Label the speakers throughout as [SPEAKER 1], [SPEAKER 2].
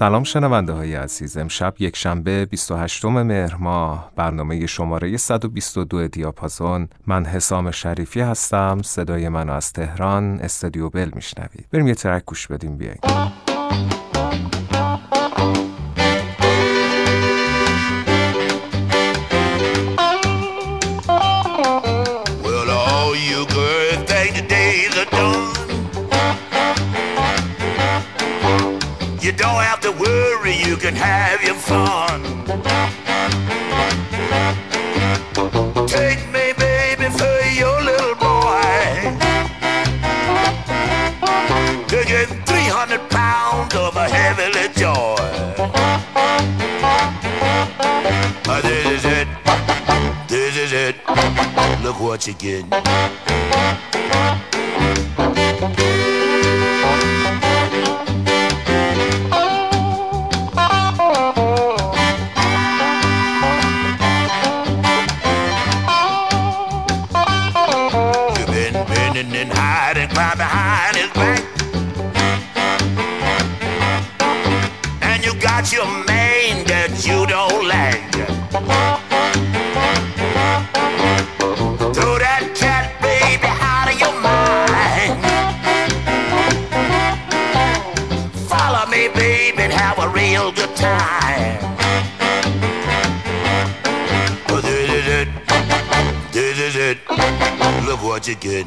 [SPEAKER 1] سلام شنونده های عزیز. امشب یک شنبه 28 مهر ماه برنامه شماره 122 دیاپازون. من حسام شریفی هستم. صدای منو از تهران استودیو بل میشنوید. بریم یه ترک گوش بدیم بیاییم.
[SPEAKER 2] Have your fun. Take me, baby, for your little boy. To get 300 pounds of a heavenly joy. Uh, this is it. This is it. Look what you get. What you get.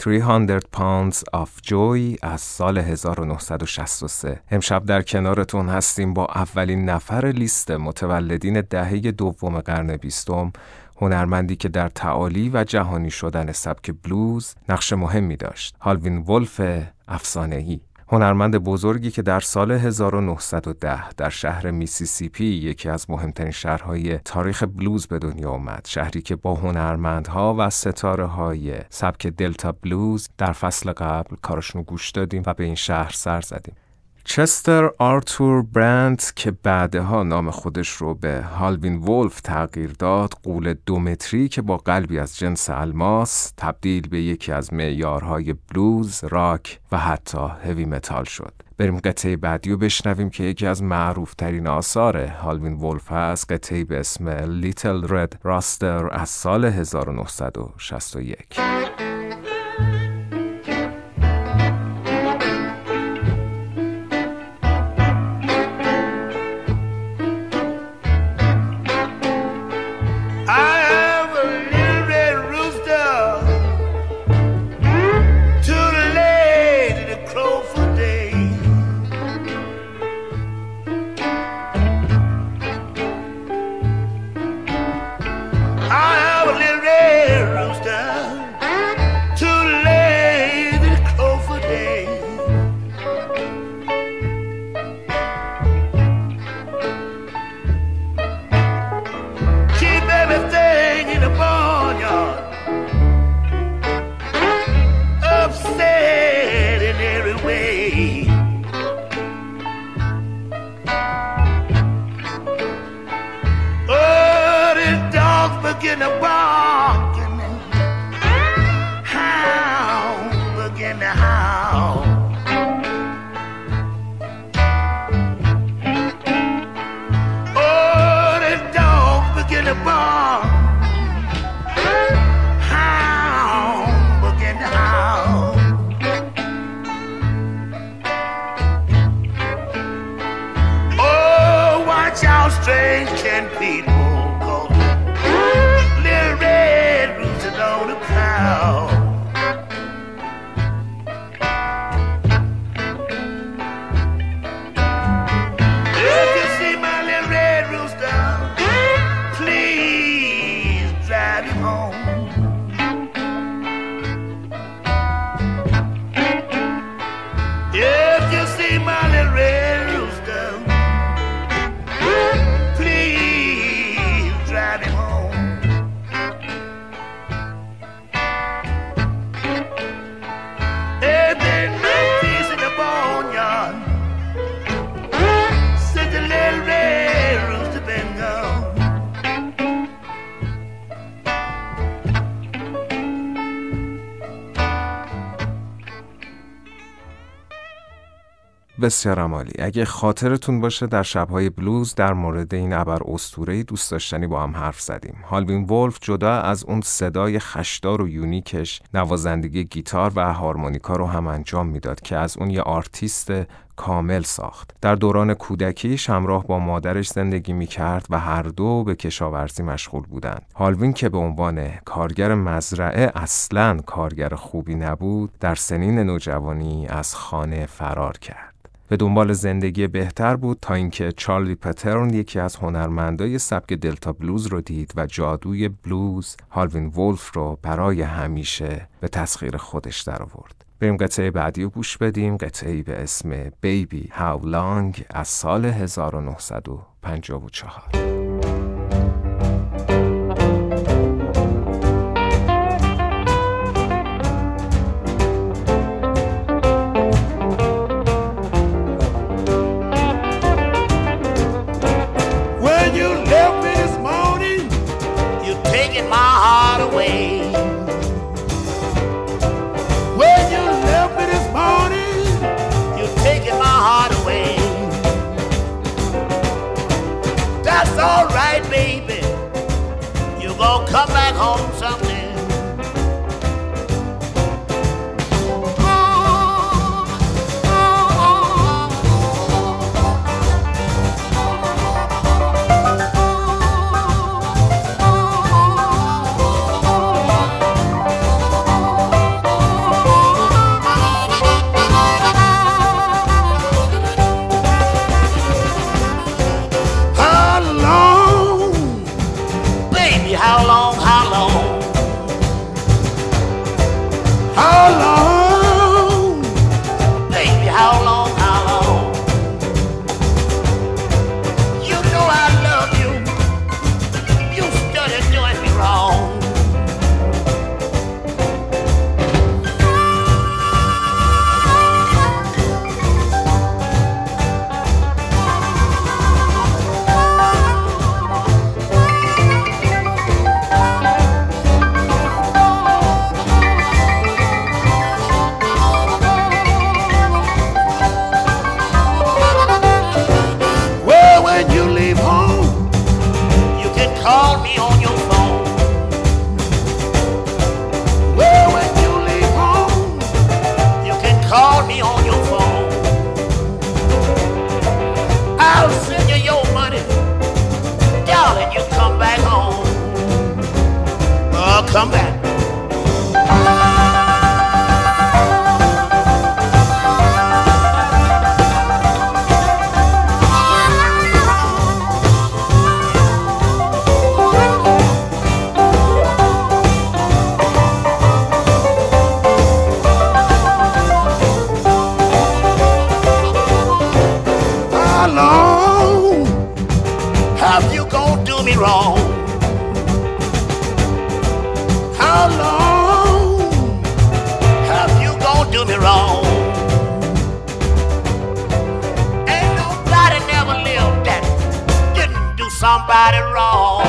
[SPEAKER 1] 300 Pounds of Joy از سال 1963 امشب در کنارتون هستیم با اولین نفر لیست متولدین دهه دوم قرن بیستم هنرمندی که در تعالی و جهانی شدن سبک بلوز نقش مهمی داشت هاولین ولف افسانه‌ای. هنرمند بزرگی که در سال 1910 در شهر میسیسیپی یکی از مهمترین شهرهای تاریخ بلوز به دنیا آمد شهری که با هنرمندها و ستاره های سبک دلتا بلوز در فصل قبل کارشون گوش دادیم و به این شهر سر زدیم. چستر آرتور برنت که بعدها نام خودش رو به هاولین وولف تغییر داد غول دو متری که با قلبی از جنس الماس تبدیل به یکی از معیارهای بلوز، راک و حتی هوی متال شد. بریم قطعه بعدی رو بشنویم که یکی از معروف ترین آثار هاولین وولف هست قطعه به اسم Little Red Rooster از سال 1961
[SPEAKER 2] and peace.
[SPEAKER 1] بسیار عالی اگه خاطرتون باشه در شبهای بلوز در مورد این ابر اسطوره‌ای دوست داشتنی با هم حرف زدیم هاولین ولف جدا از اون صدای خشدار و unique ش نوازندگی گیتار و هارمونیکا رو هم انجام می‌داد که از اون یه آرتیست کامل ساخت در دوران کودکیش همراه با مادرش زندگی می کرد و هر دو به کشاورزی مشغول بودند. هاولین که به عنوان کارگر مزرعه اصلا کارگر خوبی نبود در سنین نوجوانی از خانه فرار کرد. به دنبال زندگی بهتر بود تا اینکه چارلی پترن یکی از هنرمندای سبک دلتا بلوز رو دید و جادوی بلوز هالوین ولف رو برای همیشه به تسخیر خودش درآورد. بریم قطعه بعدی رو گوش بدیم قطعه به اسم بیبی هاو لانگ از سال 1954
[SPEAKER 2] come back. do me wrong. Ain't nobody never lived that didn't do somebody wrong.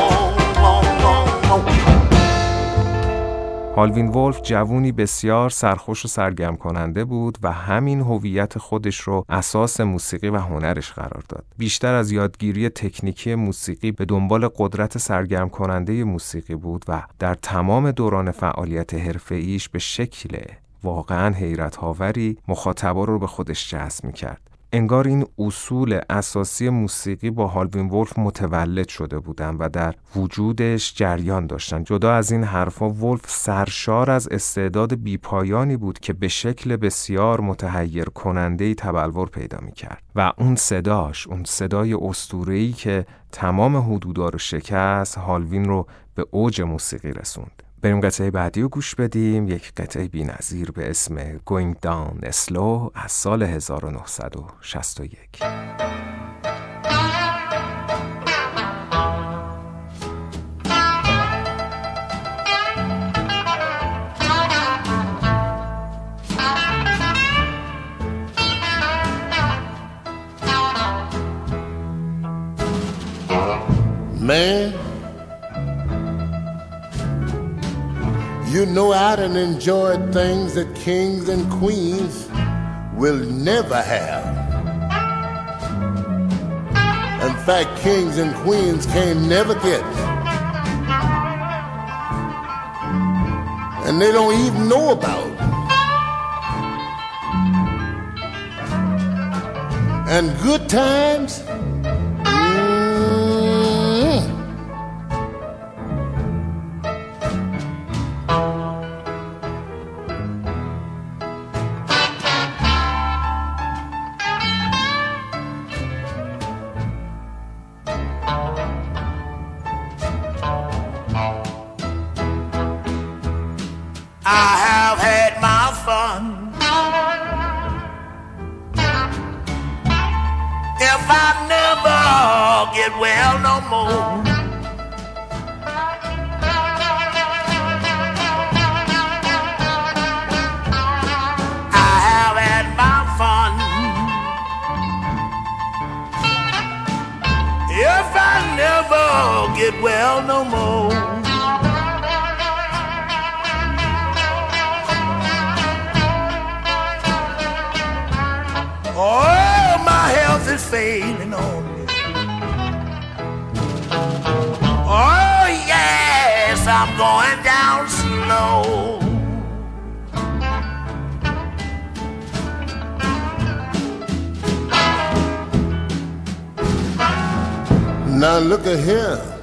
[SPEAKER 1] هالوین ولف جوونی بسیار سرخوش و سرگرم کننده بود و همین هویت خودش رو اساس موسیقی و هنرش قرار داد. بیشتر از یادگیری تکنیکی موسیقی به دنبال قدرت سرگرم کننده موسیقی بود و در تمام دوران فعالیت حرفه‌ایش به شکل واقعا حیرت هاوری مخاطبا رو به خودش جذب می کرد. انگار این اصول اساسی موسیقی با هالوین ولف متولد شده بودن و در وجودش جریان داشتن. جدا از این حرفا ولف سرشار از استعداد بیپایانی بود که به شکل بسیار متحیر کننده ای تبلور پیدا می کرد و اون صداش اون صدای استورهی که تمام حدودا رو شکست هالوین رو به اوج موسیقی رسوند. بریم قطعه بعدی رو گوش بدیم. یک قطعه بی نظیر به اسم Going Down Slow از سال 1961
[SPEAKER 2] Man, you know I done enjoyed things that kings and queens will never have. In fact, kings and queens can never get. And they don't even know about. And good times, never get well no more. Oh, my health is failing on me. Oh, yes, I'm going down slow. Now look at here.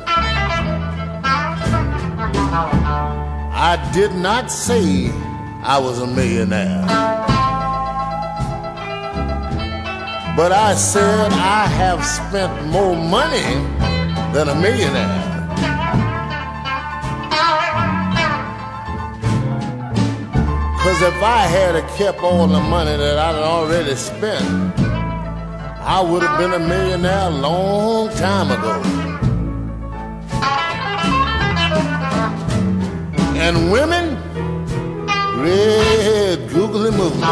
[SPEAKER 2] I did not say I was a millionaire. But I said I have spent more money than a millionaire. Cause if I had kept all the money that I'd already spent, I would have been a millionaire a long time ago. And women, red googly moogly.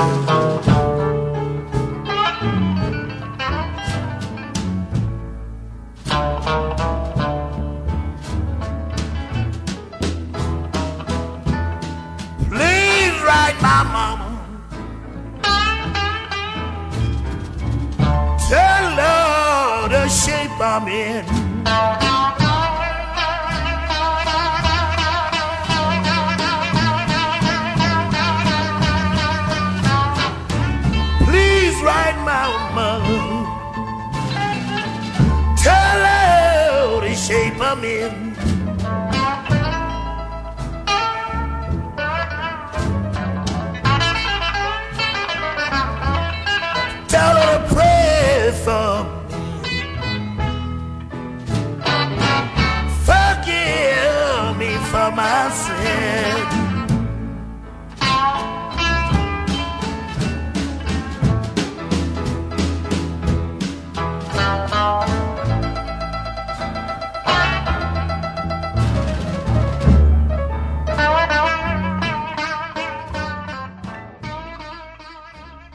[SPEAKER 2] Please write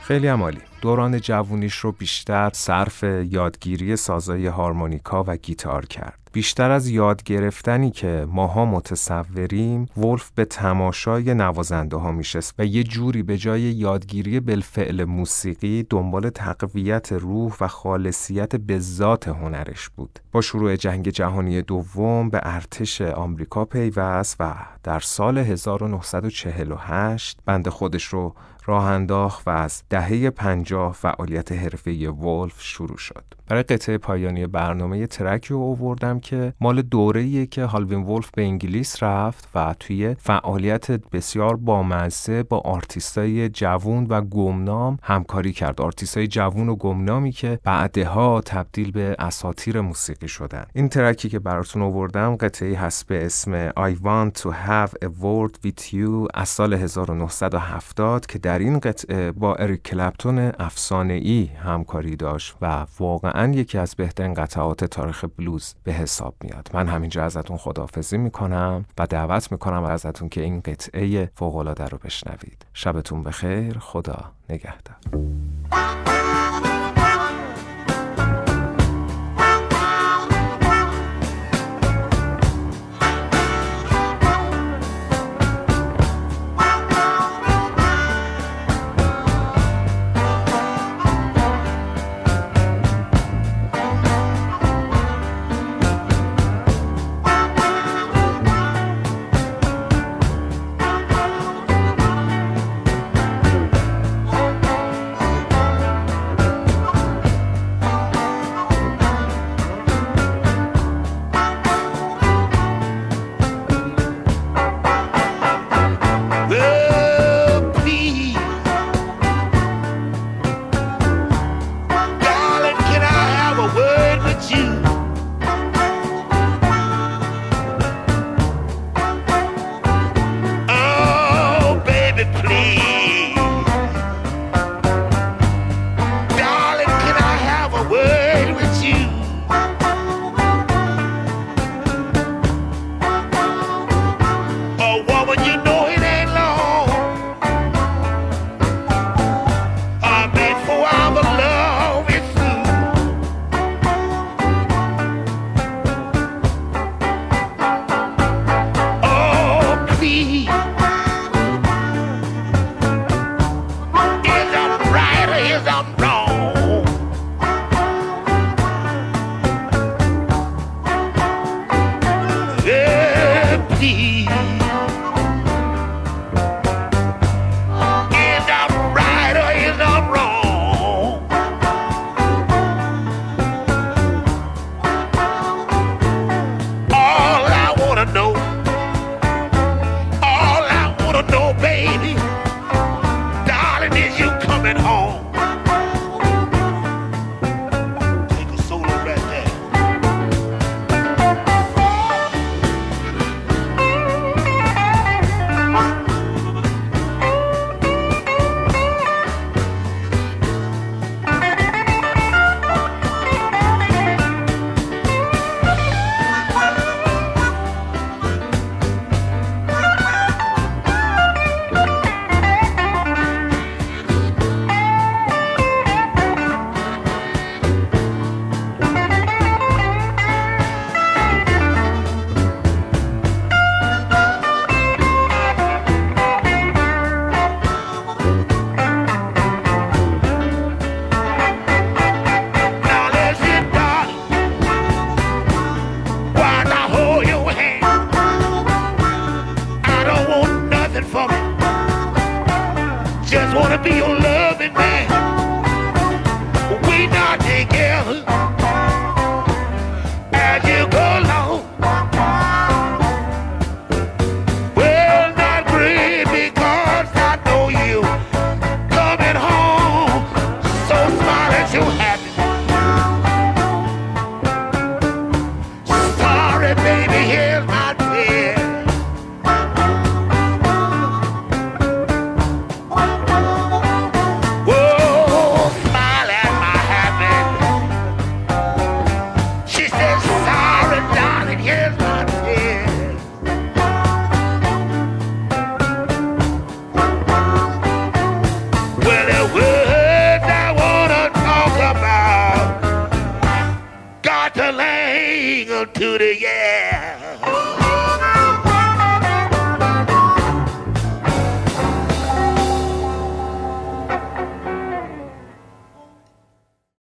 [SPEAKER 1] خیلی هم عالی دوران جوونیش رو بیشتر صرف یادگیری سازای هارمونیکا و گیتار کرد. بیشتر از یاد گرفتنی که ماها متصوریم ولف به تماشای نوازنده ها میشست و یه جوری به جای یادگیری بالفعل موسیقی دنبال تقویت روح و خالصیت به ذات هنرش بود با شروع جنگ جهانی دوم به ارتش آمریکا پیوست و در سال 1948 بند خودش رو راه انداخت و از دهه 50 فعالیت حرفه‌ای ولف شروع شد. برای قطعه پایانی برنامه track ی رو آوردم که مال دوره‌ایه که هاولین ولف به انگلیس رفت و توی فعالیت بسیار بامزه با آرتیستای جوون و گمنام همکاری کرد. آرتیستای جوون و گمنامی که بعدها تبدیل به اساطیر موسیقی شدن. این track ی که براتون آوردم قطعه هست به اسم I want to have a word with you از سال 1970 که در این قطعه با اریک کلپتون افسانه ای همکاری داشت و یکی از بهترین قطعات تاریخ بلوز به حساب میاد. من همینجا ازتون خداحافظی می‌کنم و دعوت می‌کنم ازتون که این قطعه فوقالعاده رو بشنوید. شبتون بخیر. خدا نگهدار.